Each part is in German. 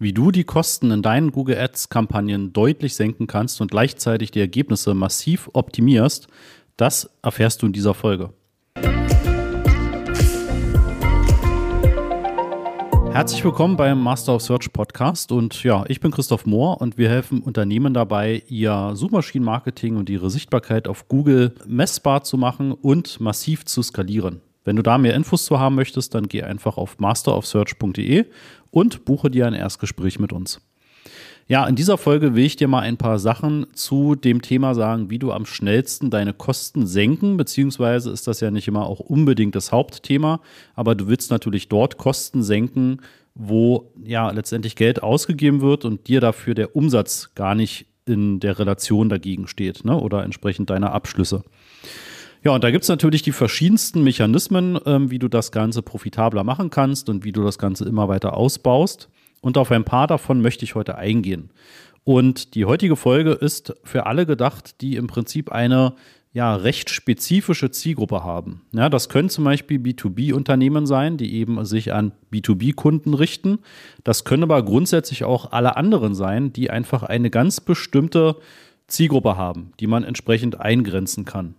Wie du die Kosten in deinen Google Ads-Kampagnen deutlich senken kannst und gleichzeitig die Ergebnisse massiv optimierst, das erfährst du in dieser Folge. Herzlich willkommen beim Master of Search Podcast und ja, ich bin Christoph Mohr und wir helfen Unternehmen dabei, ihr Suchmaschinenmarketing und ihre Sichtbarkeit auf Google messbar zu machen und massiv zu skalieren. Wenn du da mehr Infos zu haben möchtest, dann geh einfach auf masterofsearch.de und buche dir ein Erstgespräch mit uns. Ja, in dieser Folge will ich dir mal ein paar Sachen zu dem Thema sagen, wie du am schnellsten deine Kosten senken, beziehungsweise ist das ja nicht immer auch unbedingt das Hauptthema, aber du willst natürlich dort Kosten senken, wo ja letztendlich Geld ausgegeben wird und dir dafür der Umsatz gar nicht in der Relation dagegen steht ne? oder entsprechend deiner Abschlüsse. Ja, und da gibt es natürlich die verschiedensten Mechanismen, ähm, wie du das Ganze profitabler machen kannst und wie du das Ganze immer weiter ausbaust. Und auf ein paar davon möchte ich heute eingehen. Und die heutige Folge ist für alle gedacht, die im Prinzip eine ja, recht spezifische Zielgruppe haben. Ja, das können zum Beispiel B2B-Unternehmen sein, die eben sich an B2B-Kunden richten. Das können aber grundsätzlich auch alle anderen sein, die einfach eine ganz bestimmte Zielgruppe haben, die man entsprechend eingrenzen kann.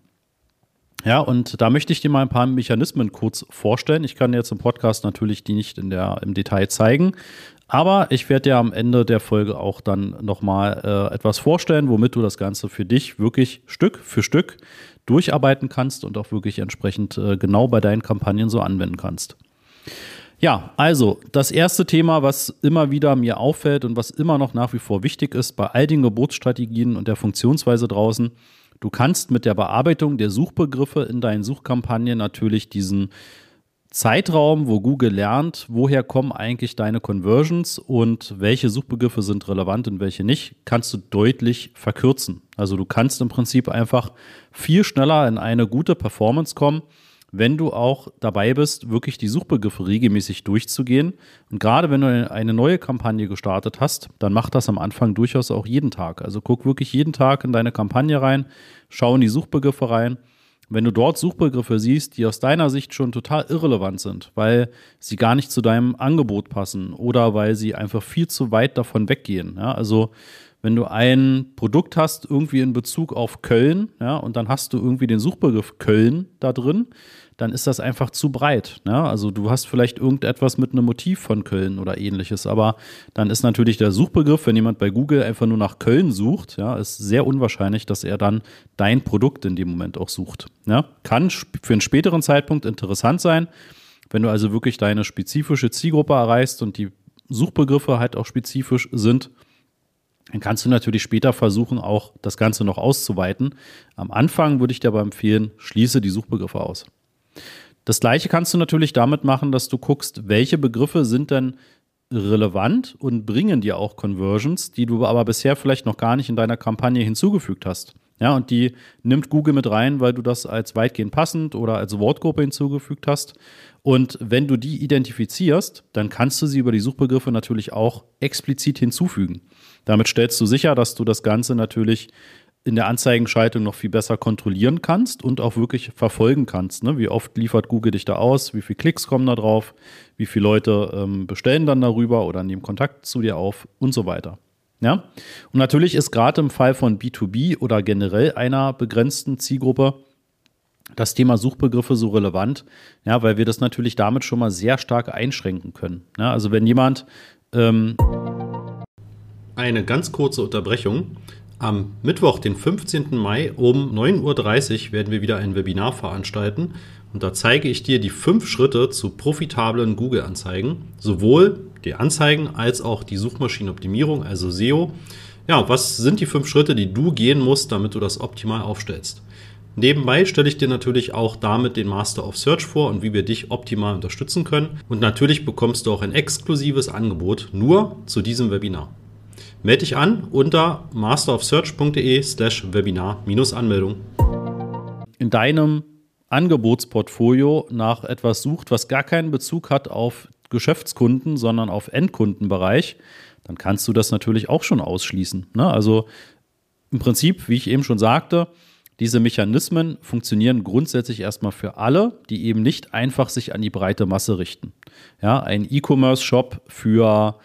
Ja, und da möchte ich dir mal ein paar Mechanismen kurz vorstellen. Ich kann jetzt im Podcast natürlich die nicht in der, im Detail zeigen, aber ich werde dir am Ende der Folge auch dann nochmal äh, etwas vorstellen, womit du das Ganze für dich wirklich Stück für Stück durcharbeiten kannst und auch wirklich entsprechend äh, genau bei deinen Kampagnen so anwenden kannst. Ja, also das erste Thema, was immer wieder mir auffällt und was immer noch nach wie vor wichtig ist bei all den Geburtsstrategien und der Funktionsweise draußen, Du kannst mit der Bearbeitung der Suchbegriffe in deinen Suchkampagnen natürlich diesen Zeitraum, wo Google lernt, woher kommen eigentlich deine Conversions und welche Suchbegriffe sind relevant und welche nicht, kannst du deutlich verkürzen. Also du kannst im Prinzip einfach viel schneller in eine gute Performance kommen wenn du auch dabei bist, wirklich die Suchbegriffe regelmäßig durchzugehen. Und gerade wenn du eine neue Kampagne gestartet hast, dann mach das am Anfang durchaus auch jeden Tag. Also guck wirklich jeden Tag in deine Kampagne rein, schau in die Suchbegriffe rein. Wenn du dort Suchbegriffe siehst, die aus deiner Sicht schon total irrelevant sind, weil sie gar nicht zu deinem Angebot passen oder weil sie einfach viel zu weit davon weggehen. Ja, also wenn du ein Produkt hast, irgendwie in Bezug auf Köln, ja, und dann hast du irgendwie den Suchbegriff Köln da drin, dann ist das einfach zu breit. Ne? Also du hast vielleicht irgendetwas mit einem Motiv von Köln oder ähnliches, aber dann ist natürlich der Suchbegriff, wenn jemand bei Google einfach nur nach Köln sucht, ja, ist sehr unwahrscheinlich, dass er dann dein Produkt in dem Moment auch sucht. Ja? Kann für einen späteren Zeitpunkt interessant sein, wenn du also wirklich deine spezifische Zielgruppe erreichst und die Suchbegriffe halt auch spezifisch sind dann kannst du natürlich später versuchen, auch das Ganze noch auszuweiten. Am Anfang würde ich dir aber empfehlen, schließe die Suchbegriffe aus. Das gleiche kannst du natürlich damit machen, dass du guckst, welche Begriffe sind denn relevant und bringen dir auch Conversions, die du aber bisher vielleicht noch gar nicht in deiner Kampagne hinzugefügt hast. Ja, und die nimmt Google mit rein, weil du das als weitgehend passend oder als Wortgruppe hinzugefügt hast. Und wenn du die identifizierst, dann kannst du sie über die Suchbegriffe natürlich auch explizit hinzufügen. Damit stellst du sicher, dass du das Ganze natürlich in der Anzeigenschaltung noch viel besser kontrollieren kannst und auch wirklich verfolgen kannst. Ne? Wie oft liefert Google dich da aus? Wie viele Klicks kommen da drauf? Wie viele Leute ähm, bestellen dann darüber oder nehmen Kontakt zu dir auf und so weiter. Ja? Und natürlich ist gerade im Fall von B2B oder generell einer begrenzten Zielgruppe das Thema Suchbegriffe so relevant, ja, weil wir das natürlich damit schon mal sehr stark einschränken können. Ja, also wenn jemand ähm eine ganz kurze Unterbrechung. Am Mittwoch, den 15. Mai um 9.30 Uhr werden wir wieder ein Webinar veranstalten und da zeige ich dir die fünf Schritte zu profitablen Google-Anzeigen, sowohl die Anzeigen als auch die Suchmaschinenoptimierung, also SEO. Ja, was sind die fünf Schritte, die du gehen musst, damit du das optimal aufstellst? Nebenbei stelle ich dir natürlich auch damit den Master of Search vor und wie wir dich optimal unterstützen können. Und natürlich bekommst du auch ein exklusives Angebot nur zu diesem Webinar. Melde dich an unter masterofsearch.de slash Webinar-Anmeldung. In deinem Angebotsportfolio nach etwas sucht, was gar keinen Bezug hat auf Geschäftskunden, sondern auf Endkundenbereich, dann kannst du das natürlich auch schon ausschließen. Ne? Also im Prinzip, wie ich eben schon sagte, diese Mechanismen funktionieren grundsätzlich erstmal für alle, die eben nicht einfach sich an die breite Masse richten. Ja, ein E-Commerce-Shop für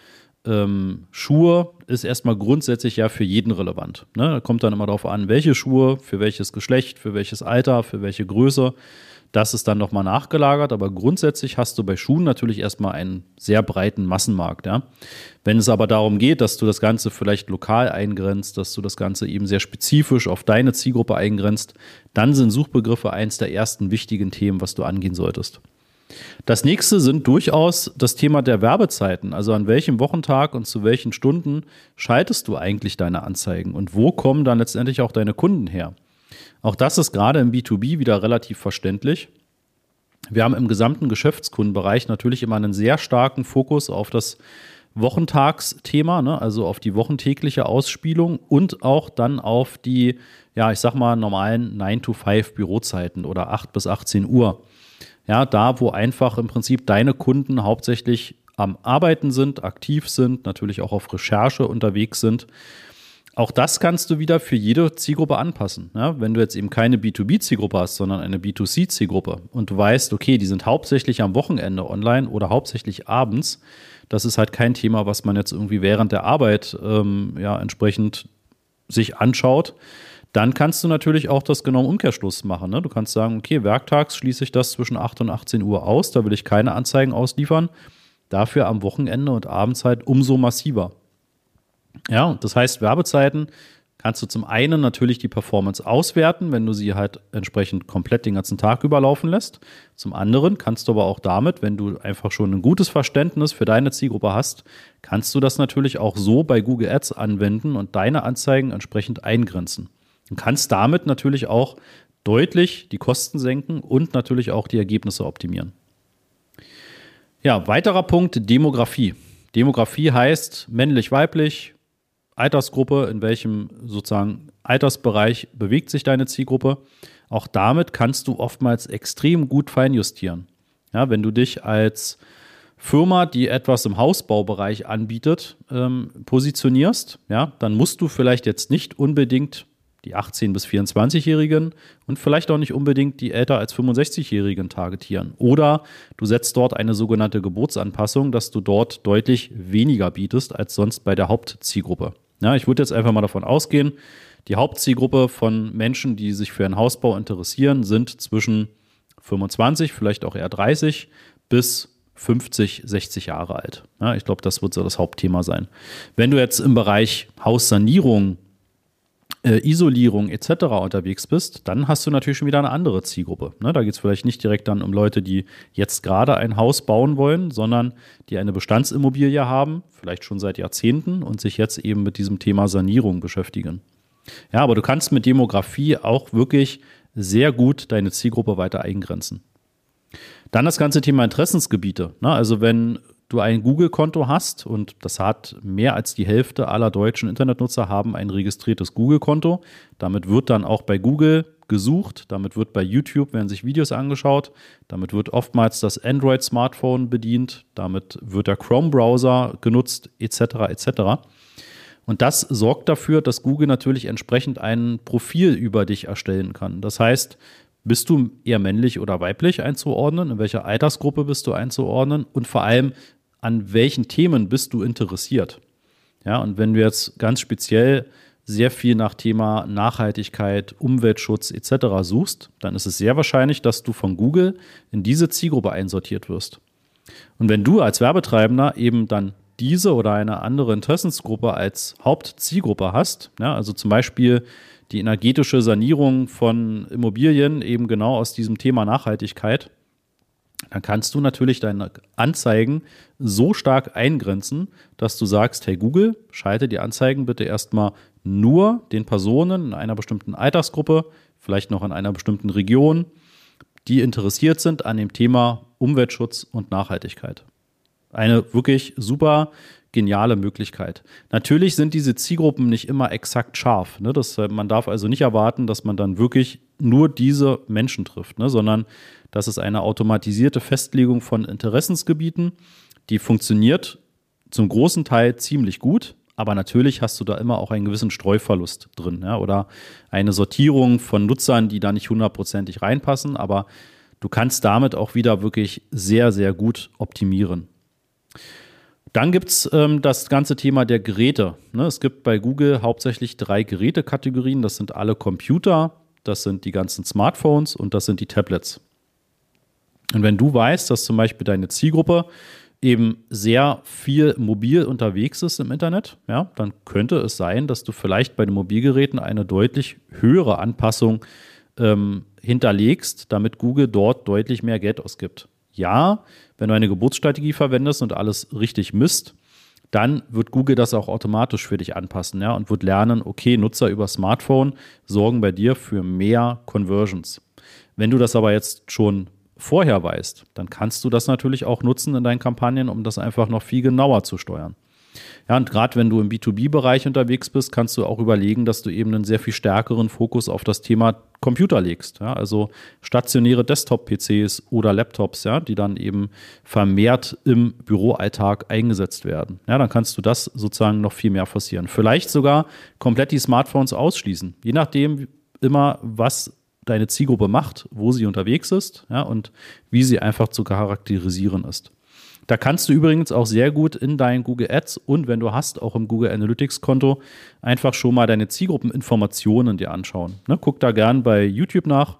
ähm, Schuhe ist erstmal grundsätzlich ja für jeden relevant. Ne? Da kommt dann immer darauf an, welche Schuhe, für welches Geschlecht, für welches Alter, für welche Größe. Das ist dann nochmal nachgelagert, aber grundsätzlich hast du bei Schuhen natürlich erstmal einen sehr breiten Massenmarkt. Ja? Wenn es aber darum geht, dass du das Ganze vielleicht lokal eingrenzt, dass du das Ganze eben sehr spezifisch auf deine Zielgruppe eingrenzt, dann sind Suchbegriffe eins der ersten wichtigen Themen, was du angehen solltest. Das nächste sind durchaus das Thema der Werbezeiten. Also an welchem Wochentag und zu welchen Stunden schaltest du eigentlich deine Anzeigen und wo kommen dann letztendlich auch deine Kunden her? Auch das ist gerade im B2B wieder relativ verständlich. Wir haben im gesamten Geschäftskundenbereich natürlich immer einen sehr starken Fokus auf das Wochentagsthema, ne? also auf die wochentägliche Ausspielung und auch dann auf die, ja, ich sag mal, normalen 9-to-5 Bürozeiten oder 8 bis 18 Uhr. Ja, da, wo einfach im Prinzip deine Kunden hauptsächlich am Arbeiten sind, aktiv sind, natürlich auch auf Recherche unterwegs sind. Auch das kannst du wieder für jede Zielgruppe anpassen. Ja, wenn du jetzt eben keine B2B-Zielgruppe hast, sondern eine B2C-Zielgruppe und du weißt, okay, die sind hauptsächlich am Wochenende online oder hauptsächlich abends, das ist halt kein Thema, was man jetzt irgendwie während der Arbeit ähm, ja entsprechend sich anschaut, dann kannst du natürlich auch das genau Umkehrschluss machen. Ne? Du kannst sagen, okay, werktags schließe ich das zwischen 8 und 18 Uhr aus, da will ich keine Anzeigen ausliefern. Dafür am Wochenende und Abendzeit umso massiver. Ja, das heißt, Werbezeiten kannst du zum einen natürlich die Performance auswerten, wenn du sie halt entsprechend komplett den ganzen Tag überlaufen lässt. Zum anderen kannst du aber auch damit, wenn du einfach schon ein gutes Verständnis für deine Zielgruppe hast, kannst du das natürlich auch so bei Google Ads anwenden und deine Anzeigen entsprechend eingrenzen. Du kannst damit natürlich auch deutlich die Kosten senken und natürlich auch die Ergebnisse optimieren. Ja, weiterer Punkt, Demografie. Demografie heißt männlich, weiblich, Altersgruppe, in welchem sozusagen Altersbereich bewegt sich deine Zielgruppe. Auch damit kannst du oftmals extrem gut feinjustieren. Ja, wenn du dich als Firma, die etwas im Hausbaubereich anbietet, ähm, positionierst, ja, dann musst du vielleicht jetzt nicht unbedingt die 18- bis 24-Jährigen und vielleicht auch nicht unbedingt die älter als 65-Jährigen targetieren. Oder du setzt dort eine sogenannte Geburtsanpassung, dass du dort deutlich weniger bietest als sonst bei der Hauptzielgruppe. Ja, ich würde jetzt einfach mal davon ausgehen, die Hauptzielgruppe von Menschen, die sich für einen Hausbau interessieren, sind zwischen 25, vielleicht auch eher 30 bis 50, 60 Jahre alt. Ja, ich glaube, das wird so das Hauptthema sein. Wenn du jetzt im Bereich Haussanierung äh, Isolierung etc. unterwegs bist, dann hast du natürlich schon wieder eine andere Zielgruppe. Ne? Da geht es vielleicht nicht direkt dann um Leute, die jetzt gerade ein Haus bauen wollen, sondern die eine Bestandsimmobilie haben, vielleicht schon seit Jahrzehnten und sich jetzt eben mit diesem Thema Sanierung beschäftigen. Ja, aber du kannst mit Demografie auch wirklich sehr gut deine Zielgruppe weiter eingrenzen. Dann das ganze Thema Interessensgebiete. Ne? Also wenn du ein Google-Konto hast, und das hat mehr als die Hälfte aller deutschen Internetnutzer haben ein registriertes Google-Konto. Damit wird dann auch bei Google gesucht, damit wird bei YouTube werden sich Videos angeschaut, damit wird oftmals das Android-Smartphone bedient, damit wird der Chrome-Browser genutzt, etc. etc. Und das sorgt dafür, dass Google natürlich entsprechend ein Profil über dich erstellen kann. Das heißt, bist du eher männlich oder weiblich einzuordnen? In welcher Altersgruppe bist du einzuordnen? Und vor allem, an welchen Themen bist du interessiert? Ja, und wenn du jetzt ganz speziell sehr viel nach Thema Nachhaltigkeit, Umweltschutz etc. suchst, dann ist es sehr wahrscheinlich, dass du von Google in diese Zielgruppe einsortiert wirst. Und wenn du als Werbetreibender eben dann diese oder eine andere Interessensgruppe als Hauptzielgruppe hast, ja, also zum Beispiel die energetische Sanierung von Immobilien eben genau aus diesem Thema Nachhaltigkeit, dann kannst du natürlich deine Anzeigen so stark eingrenzen, dass du sagst, hey Google, schalte die Anzeigen bitte erstmal nur den Personen in einer bestimmten Altersgruppe, vielleicht noch in einer bestimmten Region, die interessiert sind an dem Thema Umweltschutz und Nachhaltigkeit. Eine wirklich super geniale Möglichkeit. Natürlich sind diese Zielgruppen nicht immer exakt scharf. Ne? Das, man darf also nicht erwarten, dass man dann wirklich nur diese Menschen trifft, ne? sondern das ist eine automatisierte Festlegung von Interessensgebieten, die funktioniert zum großen Teil ziemlich gut. Aber natürlich hast du da immer auch einen gewissen Streuverlust drin ja? oder eine Sortierung von Nutzern, die da nicht hundertprozentig reinpassen. Aber du kannst damit auch wieder wirklich sehr, sehr gut optimieren. Dann gibt es ähm, das ganze Thema der Geräte. Ne, es gibt bei Google hauptsächlich drei Gerätekategorien. Das sind alle Computer, das sind die ganzen Smartphones und das sind die Tablets. Und wenn du weißt, dass zum Beispiel deine Zielgruppe eben sehr viel mobil unterwegs ist im Internet, ja, dann könnte es sein, dass du vielleicht bei den Mobilgeräten eine deutlich höhere Anpassung ähm, hinterlegst, damit Google dort deutlich mehr Geld ausgibt. Ja, wenn du eine Geburtsstrategie verwendest und alles richtig misst, dann wird Google das auch automatisch für dich anpassen ja, und wird lernen, okay, Nutzer über Smartphone sorgen bei dir für mehr Conversions. Wenn du das aber jetzt schon vorher weißt, dann kannst du das natürlich auch nutzen in deinen Kampagnen, um das einfach noch viel genauer zu steuern. Ja, und gerade wenn du im B2B-Bereich unterwegs bist, kannst du auch überlegen, dass du eben einen sehr viel stärkeren Fokus auf das Thema Computer legst. Ja, also stationäre Desktop-PCs oder Laptops, ja, die dann eben vermehrt im Büroalltag eingesetzt werden. Ja, dann kannst du das sozusagen noch viel mehr forcieren. Vielleicht sogar komplett die Smartphones ausschließen. Je nachdem immer, was deine Zielgruppe macht, wo sie unterwegs ist ja, und wie sie einfach zu charakterisieren ist. Da kannst du übrigens auch sehr gut in deinen Google Ads und wenn du hast, auch im Google Analytics Konto, einfach schon mal deine Zielgruppeninformationen dir anschauen. Ne, guck da gern bei YouTube nach.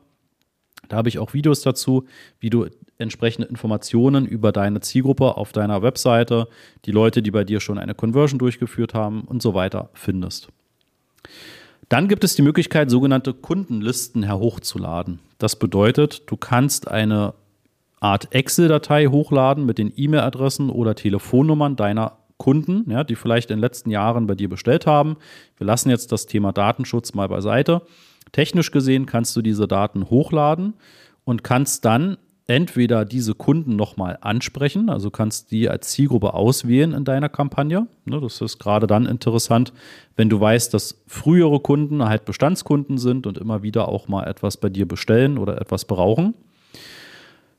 Da habe ich auch Videos dazu, wie du entsprechende Informationen über deine Zielgruppe auf deiner Webseite, die Leute, die bei dir schon eine Conversion durchgeführt haben und so weiter findest. Dann gibt es die Möglichkeit, sogenannte Kundenlisten herhochzuladen. Das bedeutet, du kannst eine Art Excel-Datei hochladen mit den E-Mail-Adressen oder Telefonnummern deiner Kunden, ja, die vielleicht in den letzten Jahren bei dir bestellt haben. Wir lassen jetzt das Thema Datenschutz mal beiseite. Technisch gesehen kannst du diese Daten hochladen und kannst dann entweder diese Kunden nochmal ansprechen, also kannst die als Zielgruppe auswählen in deiner Kampagne. Ne, das ist gerade dann interessant, wenn du weißt, dass frühere Kunden halt Bestandskunden sind und immer wieder auch mal etwas bei dir bestellen oder etwas brauchen.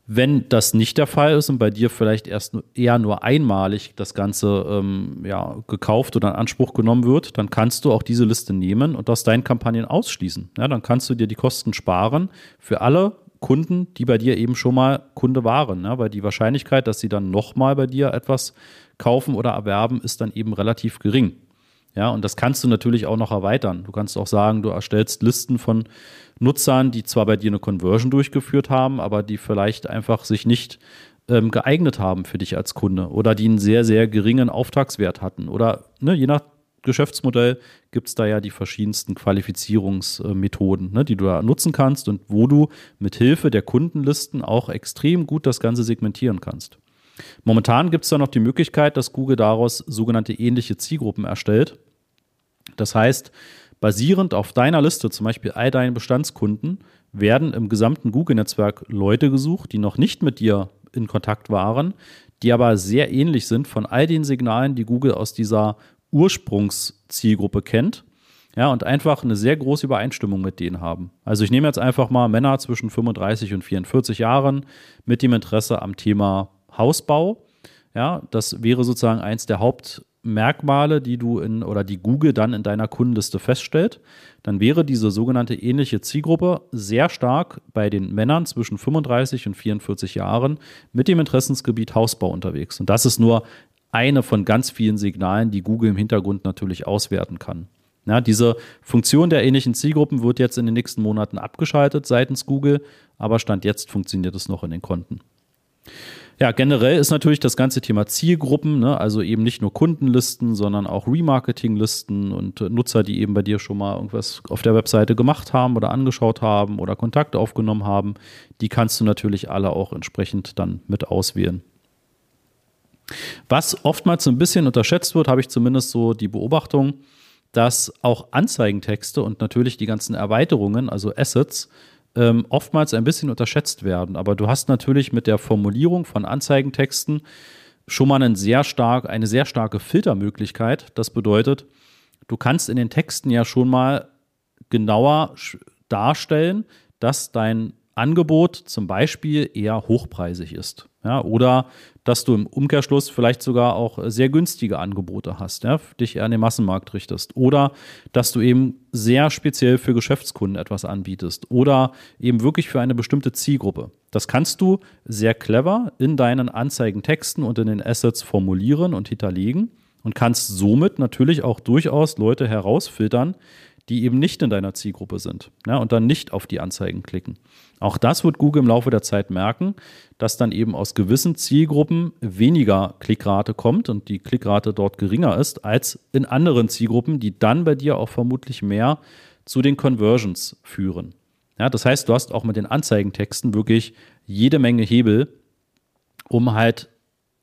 Wenn das nicht der Fall ist und bei dir vielleicht erst eher nur einmalig das Ganze ähm, ja, gekauft oder in Anspruch genommen wird, dann kannst du auch diese Liste nehmen und aus deinen Kampagnen ausschließen. Ja, dann kannst du dir die Kosten sparen für alle Kunden, die bei dir eben schon mal Kunde waren. Ja, weil die Wahrscheinlichkeit, dass sie dann nochmal bei dir etwas kaufen oder erwerben, ist dann eben relativ gering. Ja, und das kannst du natürlich auch noch erweitern. Du kannst auch sagen, du erstellst Listen von Nutzern, die zwar bei dir eine Conversion durchgeführt haben, aber die vielleicht einfach sich nicht ähm, geeignet haben für dich als Kunde oder die einen sehr, sehr geringen Auftragswert hatten. Oder ne, je nach Geschäftsmodell gibt es da ja die verschiedensten Qualifizierungsmethoden, ne, die du da nutzen kannst und wo du mit Hilfe der Kundenlisten auch extrem gut das Ganze segmentieren kannst. Momentan gibt es da noch die Möglichkeit, dass Google daraus sogenannte ähnliche Zielgruppen erstellt. Das heißt, basierend auf deiner Liste, zum Beispiel all deinen Bestandskunden, werden im gesamten Google-Netzwerk Leute gesucht, die noch nicht mit dir in Kontakt waren, die aber sehr ähnlich sind von all den Signalen, die Google aus dieser Ursprungszielgruppe kennt. Ja, und einfach eine sehr große Übereinstimmung mit denen haben. Also ich nehme jetzt einfach mal Männer zwischen 35 und 44 Jahren mit dem Interesse am Thema Hausbau. Ja, das wäre sozusagen eins der Haupt Merkmale, die du in oder die Google dann in deiner Kundenliste feststellt, dann wäre diese sogenannte ähnliche Zielgruppe sehr stark bei den Männern zwischen 35 und 44 Jahren mit dem Interessensgebiet Hausbau unterwegs. Und das ist nur eine von ganz vielen Signalen, die Google im Hintergrund natürlich auswerten kann. Ja, diese Funktion der ähnlichen Zielgruppen wird jetzt in den nächsten Monaten abgeschaltet seitens Google, aber Stand jetzt funktioniert es noch in den Konten. Ja, generell ist natürlich das ganze Thema Zielgruppen, ne? also eben nicht nur Kundenlisten, sondern auch Remarketinglisten und äh, Nutzer, die eben bei dir schon mal irgendwas auf der Webseite gemacht haben oder angeschaut haben oder Kontakt aufgenommen haben, die kannst du natürlich alle auch entsprechend dann mit auswählen. Was oftmals so ein bisschen unterschätzt wird, habe ich zumindest so die Beobachtung, dass auch Anzeigentexte und natürlich die ganzen Erweiterungen, also Assets, ähm, oftmals ein bisschen unterschätzt werden. Aber du hast natürlich mit der Formulierung von Anzeigentexten schon mal einen sehr stark, eine sehr starke Filtermöglichkeit. Das bedeutet, du kannst in den Texten ja schon mal genauer darstellen, dass dein Angebot zum Beispiel eher hochpreisig ist. Ja, oder dass du im Umkehrschluss vielleicht sogar auch sehr günstige Angebote hast, ja, dich eher an den Massenmarkt richtest. Oder dass du eben sehr speziell für Geschäftskunden etwas anbietest. Oder eben wirklich für eine bestimmte Zielgruppe. Das kannst du sehr clever in deinen Anzeigentexten und in den Assets formulieren und hinterlegen und kannst somit natürlich auch durchaus Leute herausfiltern, die eben nicht in deiner Zielgruppe sind ja, und dann nicht auf die Anzeigen klicken. Auch das wird Google im Laufe der Zeit merken, dass dann eben aus gewissen Zielgruppen weniger Klickrate kommt und die Klickrate dort geringer ist als in anderen Zielgruppen, die dann bei dir auch vermutlich mehr zu den Conversions führen. Ja, das heißt, du hast auch mit den Anzeigentexten wirklich jede Menge Hebel, um halt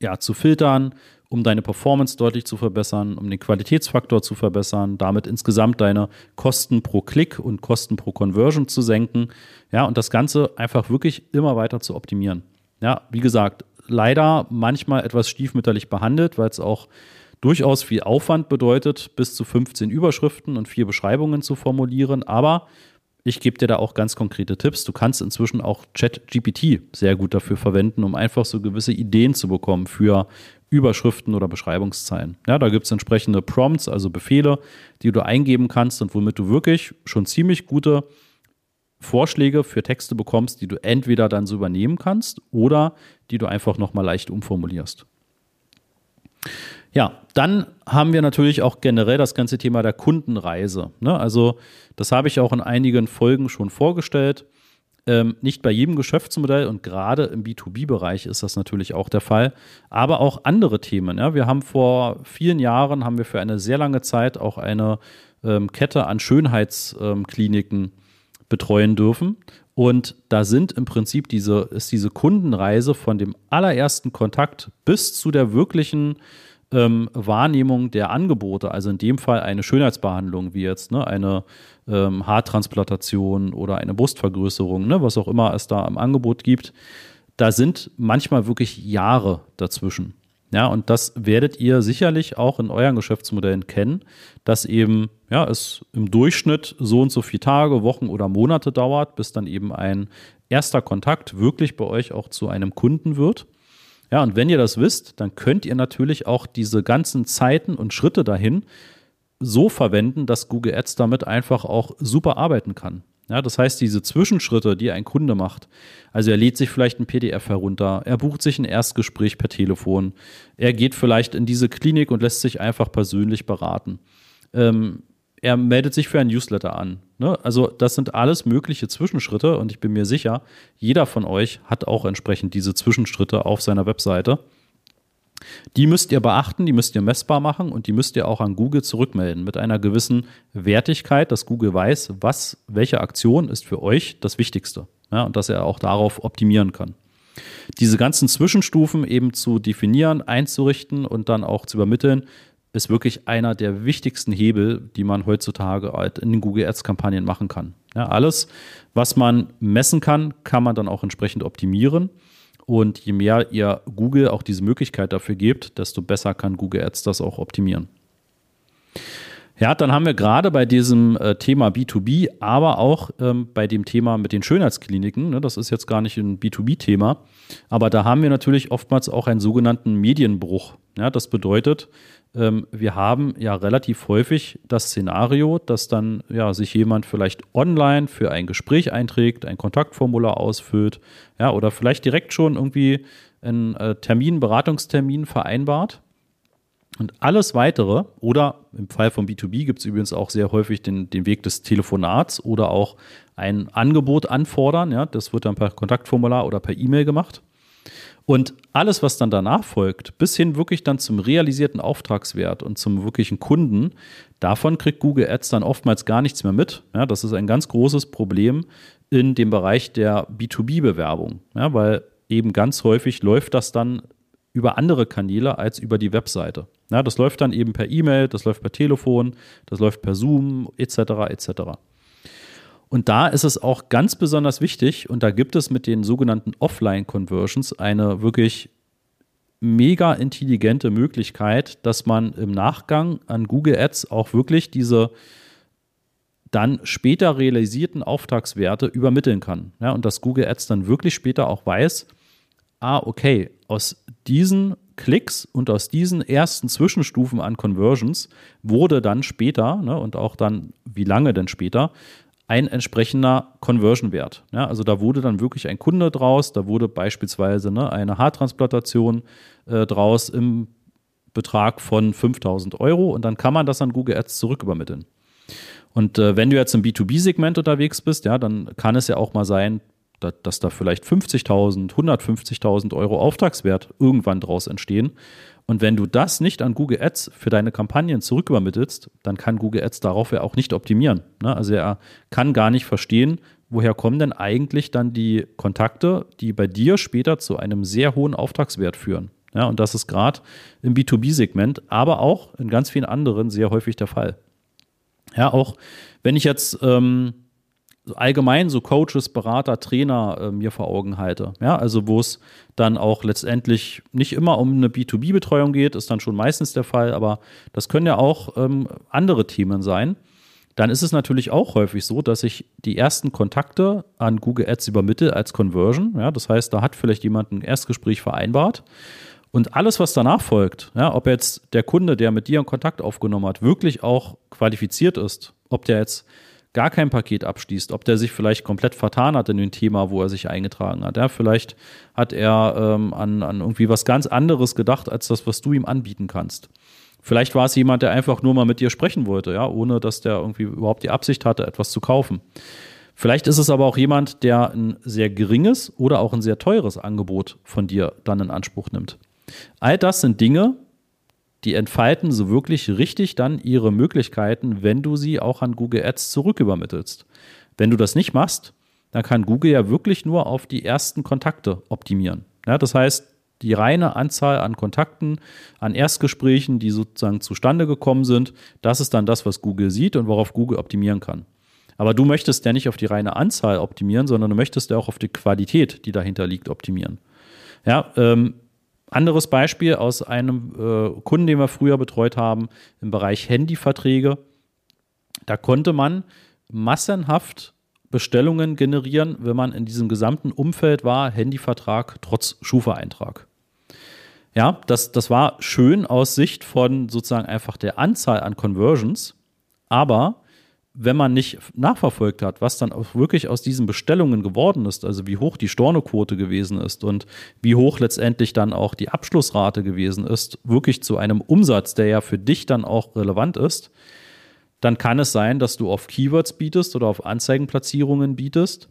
ja, zu filtern, um deine Performance deutlich zu verbessern, um den Qualitätsfaktor zu verbessern, damit insgesamt deine Kosten pro Klick und Kosten pro Conversion zu senken. Ja, und das Ganze einfach wirklich immer weiter zu optimieren. Ja, wie gesagt, leider manchmal etwas stiefmütterlich behandelt, weil es auch durchaus viel Aufwand bedeutet, bis zu 15 Überschriften und vier Beschreibungen zu formulieren. Aber ich gebe dir da auch ganz konkrete Tipps. Du kannst inzwischen auch ChatGPT sehr gut dafür verwenden, um einfach so gewisse Ideen zu bekommen für Überschriften oder Beschreibungszeilen. Ja, da gibt es entsprechende Prompts, also Befehle, die du eingeben kannst und womit du wirklich schon ziemlich gute Vorschläge für Texte bekommst, die du entweder dann so übernehmen kannst oder die du einfach nochmal leicht umformulierst. Ja, dann haben wir natürlich auch generell das ganze Thema der Kundenreise. Ne? Also das habe ich auch in einigen Folgen schon vorgestellt. Ähm, nicht bei jedem Geschäftsmodell und gerade im B2B-Bereich ist das natürlich auch der Fall, aber auch andere Themen. Ja. Wir haben vor vielen Jahren, haben wir für eine sehr lange Zeit auch eine ähm, Kette an Schönheitskliniken ähm, betreuen dürfen. Und da sind im Prinzip diese, ist diese Kundenreise von dem allerersten Kontakt bis zu der wirklichen ähm, Wahrnehmung der Angebote, also in dem Fall eine Schönheitsbehandlung wie jetzt ne, eine ähm, Haartransplantation oder eine Brustvergrößerung, ne, was auch immer es da im Angebot gibt, da sind manchmal wirklich Jahre dazwischen. Ja, und das werdet ihr sicherlich auch in euren Geschäftsmodellen kennen, dass eben ja, es im Durchschnitt so und so viele Tage, Wochen oder Monate dauert, bis dann eben ein erster Kontakt wirklich bei euch auch zu einem Kunden wird. Ja, und wenn ihr das wisst, dann könnt ihr natürlich auch diese ganzen Zeiten und Schritte dahin so verwenden, dass Google Ads damit einfach auch super arbeiten kann. Ja, das heißt, diese Zwischenschritte, die ein Kunde macht, also er lädt sich vielleicht ein PDF herunter, er bucht sich ein Erstgespräch per Telefon, er geht vielleicht in diese Klinik und lässt sich einfach persönlich beraten. Ähm, er meldet sich für ein Newsletter an. Ne? Also das sind alles mögliche Zwischenschritte und ich bin mir sicher, jeder von euch hat auch entsprechend diese Zwischenschritte auf seiner Webseite. Die müsst ihr beachten, die müsst ihr messbar machen und die müsst ihr auch an Google zurückmelden mit einer gewissen Wertigkeit, dass Google weiß, was, welche Aktion ist für euch das Wichtigste ja, und dass er auch darauf optimieren kann. Diese ganzen Zwischenstufen eben zu definieren, einzurichten und dann auch zu übermitteln, ist wirklich einer der wichtigsten Hebel, die man heutzutage halt in den Google Ads-Kampagnen machen kann. Ja, alles, was man messen kann, kann man dann auch entsprechend optimieren. Und je mehr ihr Google auch diese Möglichkeit dafür gebt, desto besser kann Google Ads das auch optimieren. Ja, dann haben wir gerade bei diesem äh, Thema B2B, aber auch ähm, bei dem Thema mit den Schönheitskliniken, ne, das ist jetzt gar nicht ein B2B-Thema, aber da haben wir natürlich oftmals auch einen sogenannten Medienbruch. Ja, das bedeutet, ähm, wir haben ja relativ häufig das Szenario, dass dann ja sich jemand vielleicht online für ein Gespräch einträgt, ein Kontaktformular ausfüllt, ja, oder vielleicht direkt schon irgendwie einen äh, Termin, Beratungstermin vereinbart. Und alles weitere, oder im Fall von B2B gibt es übrigens auch sehr häufig den, den Weg des Telefonats oder auch ein Angebot anfordern. Ja, das wird dann per Kontaktformular oder per E-Mail gemacht. Und alles, was dann danach folgt, bis hin wirklich dann zum realisierten Auftragswert und zum wirklichen Kunden, davon kriegt Google Ads dann oftmals gar nichts mehr mit. Ja, das ist ein ganz großes Problem in dem Bereich der B2B-Bewerbung, ja, weil eben ganz häufig läuft das dann über andere Kanäle als über die Webseite. Ja, das läuft dann eben per E-Mail, das läuft per Telefon, das läuft per Zoom etc. etc. Und da ist es auch ganz besonders wichtig, und da gibt es mit den sogenannten Offline-Conversions eine wirklich mega intelligente Möglichkeit, dass man im Nachgang an Google Ads auch wirklich diese dann später realisierten Auftragswerte übermitteln kann. Ja, und dass Google Ads dann wirklich später auch weiß, ah, okay, aus diesen Klicks und aus diesen ersten Zwischenstufen an Conversions wurde dann später, ne, und auch dann, wie lange denn später, ein entsprechender Conversion-Wert. Ja, also da wurde dann wirklich ein Kunde draus, da wurde beispielsweise ne, eine Haartransplantation äh, draus im Betrag von 5000 Euro und dann kann man das an Google Ads zurückübermitteln. Und äh, wenn du jetzt im B2B-Segment unterwegs bist, ja, dann kann es ja auch mal sein, dass, da vielleicht 50.000, 150.000 Euro Auftragswert irgendwann draus entstehen. Und wenn du das nicht an Google Ads für deine Kampagnen zurückübermittelst, dann kann Google Ads darauf ja auch nicht optimieren. Ne? Also er kann gar nicht verstehen, woher kommen denn eigentlich dann die Kontakte, die bei dir später zu einem sehr hohen Auftragswert führen. Und das ist gerade im B2B-Segment, aber auch in ganz vielen anderen sehr häufig der Fall. Ja, auch wenn ich jetzt ähm, allgemein so Coaches, Berater, Trainer äh, mir vor Augen halte, ja, also wo es dann auch letztendlich nicht immer um eine B2B-Betreuung geht, ist dann schon meistens der Fall, aber das können ja auch ähm, andere Themen sein. Dann ist es natürlich auch häufig so, dass ich die ersten Kontakte an Google Ads übermittle als Conversion. Ja, das heißt, da hat vielleicht jemand ein Erstgespräch vereinbart und alles, was danach folgt, ja, ob jetzt der Kunde, der mit dir einen Kontakt aufgenommen hat, wirklich auch qualifiziert ist, ob der jetzt gar kein Paket abschließt, ob der sich vielleicht komplett vertan hat in dem Thema, wo er sich eingetragen hat. Ja, vielleicht hat er ähm, an, an irgendwie was ganz anderes gedacht, als das, was du ihm anbieten kannst. Vielleicht war es jemand, der einfach nur mal mit dir sprechen wollte, ja, ohne dass der irgendwie überhaupt die Absicht hatte, etwas zu kaufen. Vielleicht ist es aber auch jemand, der ein sehr geringes oder auch ein sehr teures Angebot von dir dann in Anspruch nimmt. All das sind Dinge, die entfalten so wirklich richtig dann ihre Möglichkeiten, wenn du sie auch an Google Ads zurückübermittelst. Wenn du das nicht machst, dann kann Google ja wirklich nur auf die ersten Kontakte optimieren. Ja, das heißt, die reine Anzahl an Kontakten, an Erstgesprächen, die sozusagen zustande gekommen sind, das ist dann das, was Google sieht und worauf Google optimieren kann. Aber du möchtest ja nicht auf die reine Anzahl optimieren, sondern du möchtest ja auch auf die Qualität, die dahinter liegt, optimieren. Ja, ähm, anderes Beispiel aus einem äh, Kunden, den wir früher betreut haben, im Bereich Handyverträge. Da konnte man massenhaft Bestellungen generieren, wenn man in diesem gesamten Umfeld war, Handyvertrag trotz Schufa-Eintrag. Ja, das, das war schön aus Sicht von sozusagen einfach der Anzahl an Conversions, aber wenn man nicht nachverfolgt hat, was dann auch wirklich aus diesen Bestellungen geworden ist, also wie hoch die Stornoquote gewesen ist und wie hoch letztendlich dann auch die Abschlussrate gewesen ist, wirklich zu einem Umsatz, der ja für dich dann auch relevant ist, dann kann es sein, dass du auf Keywords bietest oder auf Anzeigenplatzierungen bietest,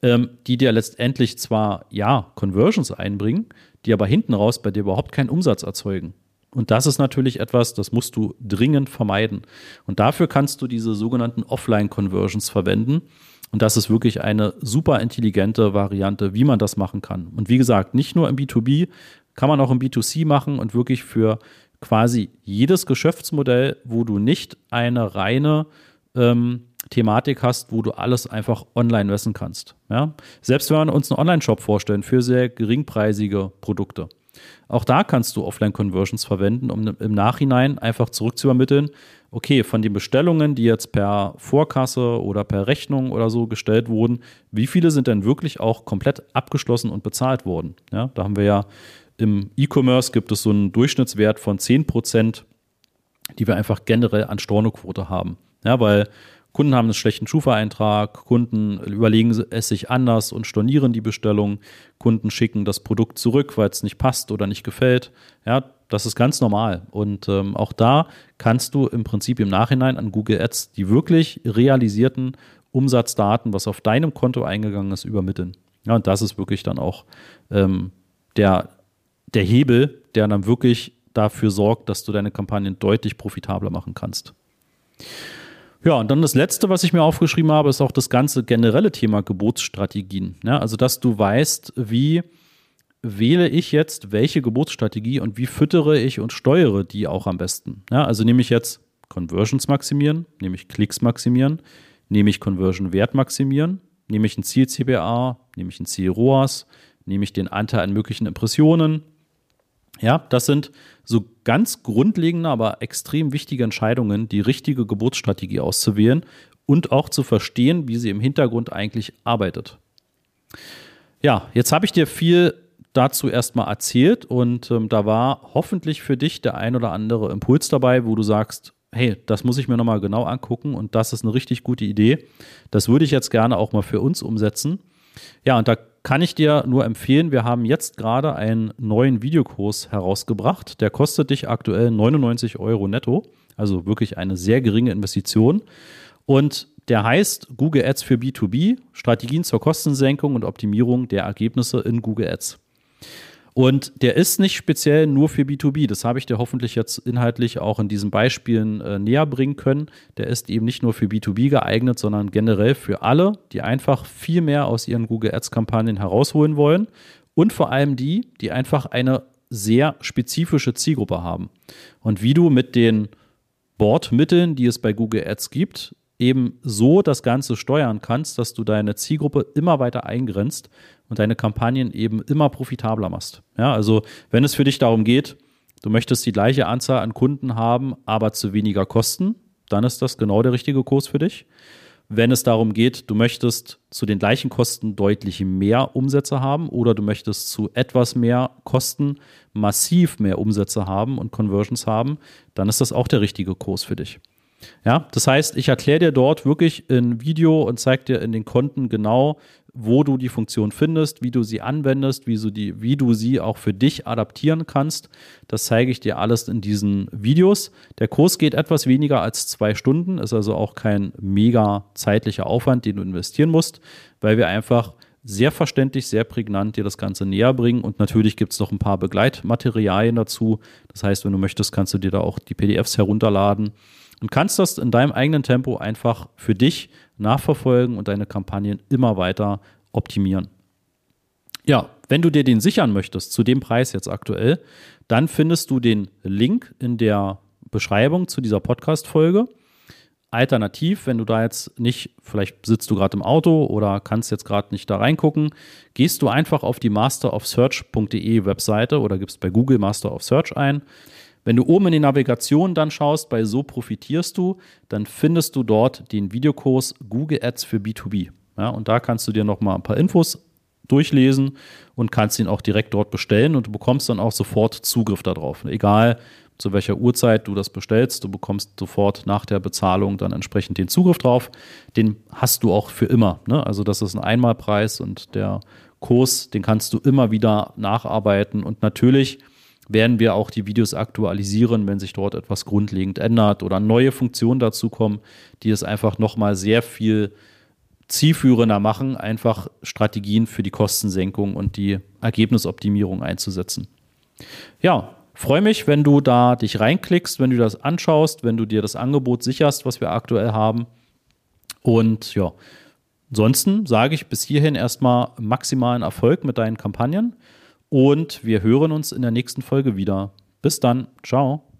ähm, die dir letztendlich zwar ja Conversions einbringen, die aber hinten raus bei dir überhaupt keinen Umsatz erzeugen. Und das ist natürlich etwas, das musst du dringend vermeiden. Und dafür kannst du diese sogenannten Offline-Conversions verwenden. Und das ist wirklich eine super intelligente Variante, wie man das machen kann. Und wie gesagt, nicht nur im B2B, kann man auch im B2C machen und wirklich für quasi jedes Geschäftsmodell, wo du nicht eine reine ähm, Thematik hast, wo du alles einfach online messen kannst. Ja? Selbst wenn wir uns einen Online-Shop vorstellen für sehr geringpreisige Produkte auch da kannst du Offline-Conversions verwenden, um im Nachhinein einfach zurückzuübermitteln, okay, von den Bestellungen, die jetzt per Vorkasse oder per Rechnung oder so gestellt wurden, wie viele sind denn wirklich auch komplett abgeschlossen und bezahlt worden? Ja, da haben wir ja im E-Commerce gibt es so einen Durchschnittswert von 10 Prozent, die wir einfach generell an Stornoquote haben. Ja, weil Kunden haben einen schlechten Schufa-Eintrag, Kunden überlegen es sich anders und stornieren die Bestellung, Kunden schicken das Produkt zurück, weil es nicht passt oder nicht gefällt. Ja, das ist ganz normal. Und ähm, auch da kannst du im Prinzip im Nachhinein an Google Ads die wirklich realisierten Umsatzdaten, was auf deinem Konto eingegangen ist, übermitteln. Ja, und das ist wirklich dann auch ähm, der, der Hebel, der dann wirklich dafür sorgt, dass du deine Kampagnen deutlich profitabler machen kannst. Ja, und dann das Letzte, was ich mir aufgeschrieben habe, ist auch das ganze generelle Thema Geburtsstrategien. Ja, also, dass du weißt, wie wähle ich jetzt welche Geburtsstrategie und wie füttere ich und steuere die auch am besten. Ja, also nehme ich jetzt Conversions maximieren, nehme ich Klicks maximieren, nehme ich Conversion Wert maximieren, nehme ich ein Ziel CBA, nehme ich ein Ziel ROAS, nehme ich den Anteil an möglichen Impressionen, ja, das sind so ganz grundlegende, aber extrem wichtige Entscheidungen, die richtige Geburtsstrategie auszuwählen, und auch zu verstehen, wie sie im Hintergrund eigentlich arbeitet. Ja, jetzt habe ich dir viel dazu erstmal erzählt und ähm, da war hoffentlich für dich der ein oder andere Impuls dabei, wo du sagst, hey, das muss ich mir nochmal genau angucken und das ist eine richtig gute Idee. Das würde ich jetzt gerne auch mal für uns umsetzen. Ja, und da kann ich dir nur empfehlen, wir haben jetzt gerade einen neuen Videokurs herausgebracht. Der kostet dich aktuell 99 Euro netto, also wirklich eine sehr geringe Investition. Und der heißt Google Ads für B2B, Strategien zur Kostensenkung und Optimierung der Ergebnisse in Google Ads. Und der ist nicht speziell nur für B2B. Das habe ich dir hoffentlich jetzt inhaltlich auch in diesen Beispielen äh, näher bringen können. Der ist eben nicht nur für B2B geeignet, sondern generell für alle, die einfach viel mehr aus ihren Google Ads-Kampagnen herausholen wollen. Und vor allem die, die einfach eine sehr spezifische Zielgruppe haben. Und wie du mit den Bordmitteln, die es bei Google Ads gibt, eben so das Ganze steuern kannst, dass du deine Zielgruppe immer weiter eingrenzt und deine Kampagnen eben immer profitabler machst. Ja, also wenn es für dich darum geht, du möchtest die gleiche Anzahl an Kunden haben, aber zu weniger Kosten, dann ist das genau der richtige Kurs für dich. Wenn es darum geht, du möchtest zu den gleichen Kosten deutlich mehr Umsätze haben oder du möchtest zu etwas mehr Kosten massiv mehr Umsätze haben und Conversions haben, dann ist das auch der richtige Kurs für dich. Ja, das heißt, ich erkläre dir dort wirklich in Video und zeige dir in den Konten genau, wo du die Funktion findest, wie du sie anwendest, wie du, die, wie du sie auch für dich adaptieren kannst. Das zeige ich dir alles in diesen Videos. Der Kurs geht etwas weniger als zwei Stunden, ist also auch kein mega zeitlicher Aufwand, den du investieren musst, weil wir einfach sehr verständlich, sehr prägnant dir das Ganze näher bringen. Und natürlich gibt es noch ein paar Begleitmaterialien dazu. Das heißt, wenn du möchtest, kannst du dir da auch die PDFs herunterladen und kannst das in deinem eigenen Tempo einfach für dich nachverfolgen und deine Kampagnen immer weiter optimieren. Ja, wenn du dir den sichern möchtest, zu dem Preis jetzt aktuell, dann findest du den Link in der Beschreibung zu dieser Podcast-Folge. Alternativ, wenn du da jetzt nicht, vielleicht sitzt du gerade im Auto oder kannst jetzt gerade nicht da reingucken, gehst du einfach auf die masterofsearch.de Webseite oder gibst bei Google Master of Search ein. Wenn du oben in die Navigation dann schaust, bei So profitierst du, dann findest du dort den Videokurs Google Ads für B2B. Ja, und da kannst du dir nochmal ein paar Infos durchlesen und kannst ihn auch direkt dort bestellen und du bekommst dann auch sofort Zugriff darauf. Egal zu welcher Uhrzeit du das bestellst, du bekommst sofort nach der Bezahlung dann entsprechend den Zugriff drauf. Den hast du auch für immer. Ne? Also das ist ein Einmalpreis und der Kurs, den kannst du immer wieder nacharbeiten und natürlich werden wir auch die Videos aktualisieren, wenn sich dort etwas grundlegend ändert oder neue Funktionen dazukommen, die es einfach nochmal sehr viel zielführender machen, einfach Strategien für die Kostensenkung und die Ergebnisoptimierung einzusetzen. Ja, freue mich, wenn du da dich reinklickst, wenn du das anschaust, wenn du dir das Angebot sicherst, was wir aktuell haben. Und ja, ansonsten sage ich bis hierhin erstmal maximalen Erfolg mit deinen Kampagnen. Und wir hören uns in der nächsten Folge wieder. Bis dann. Ciao.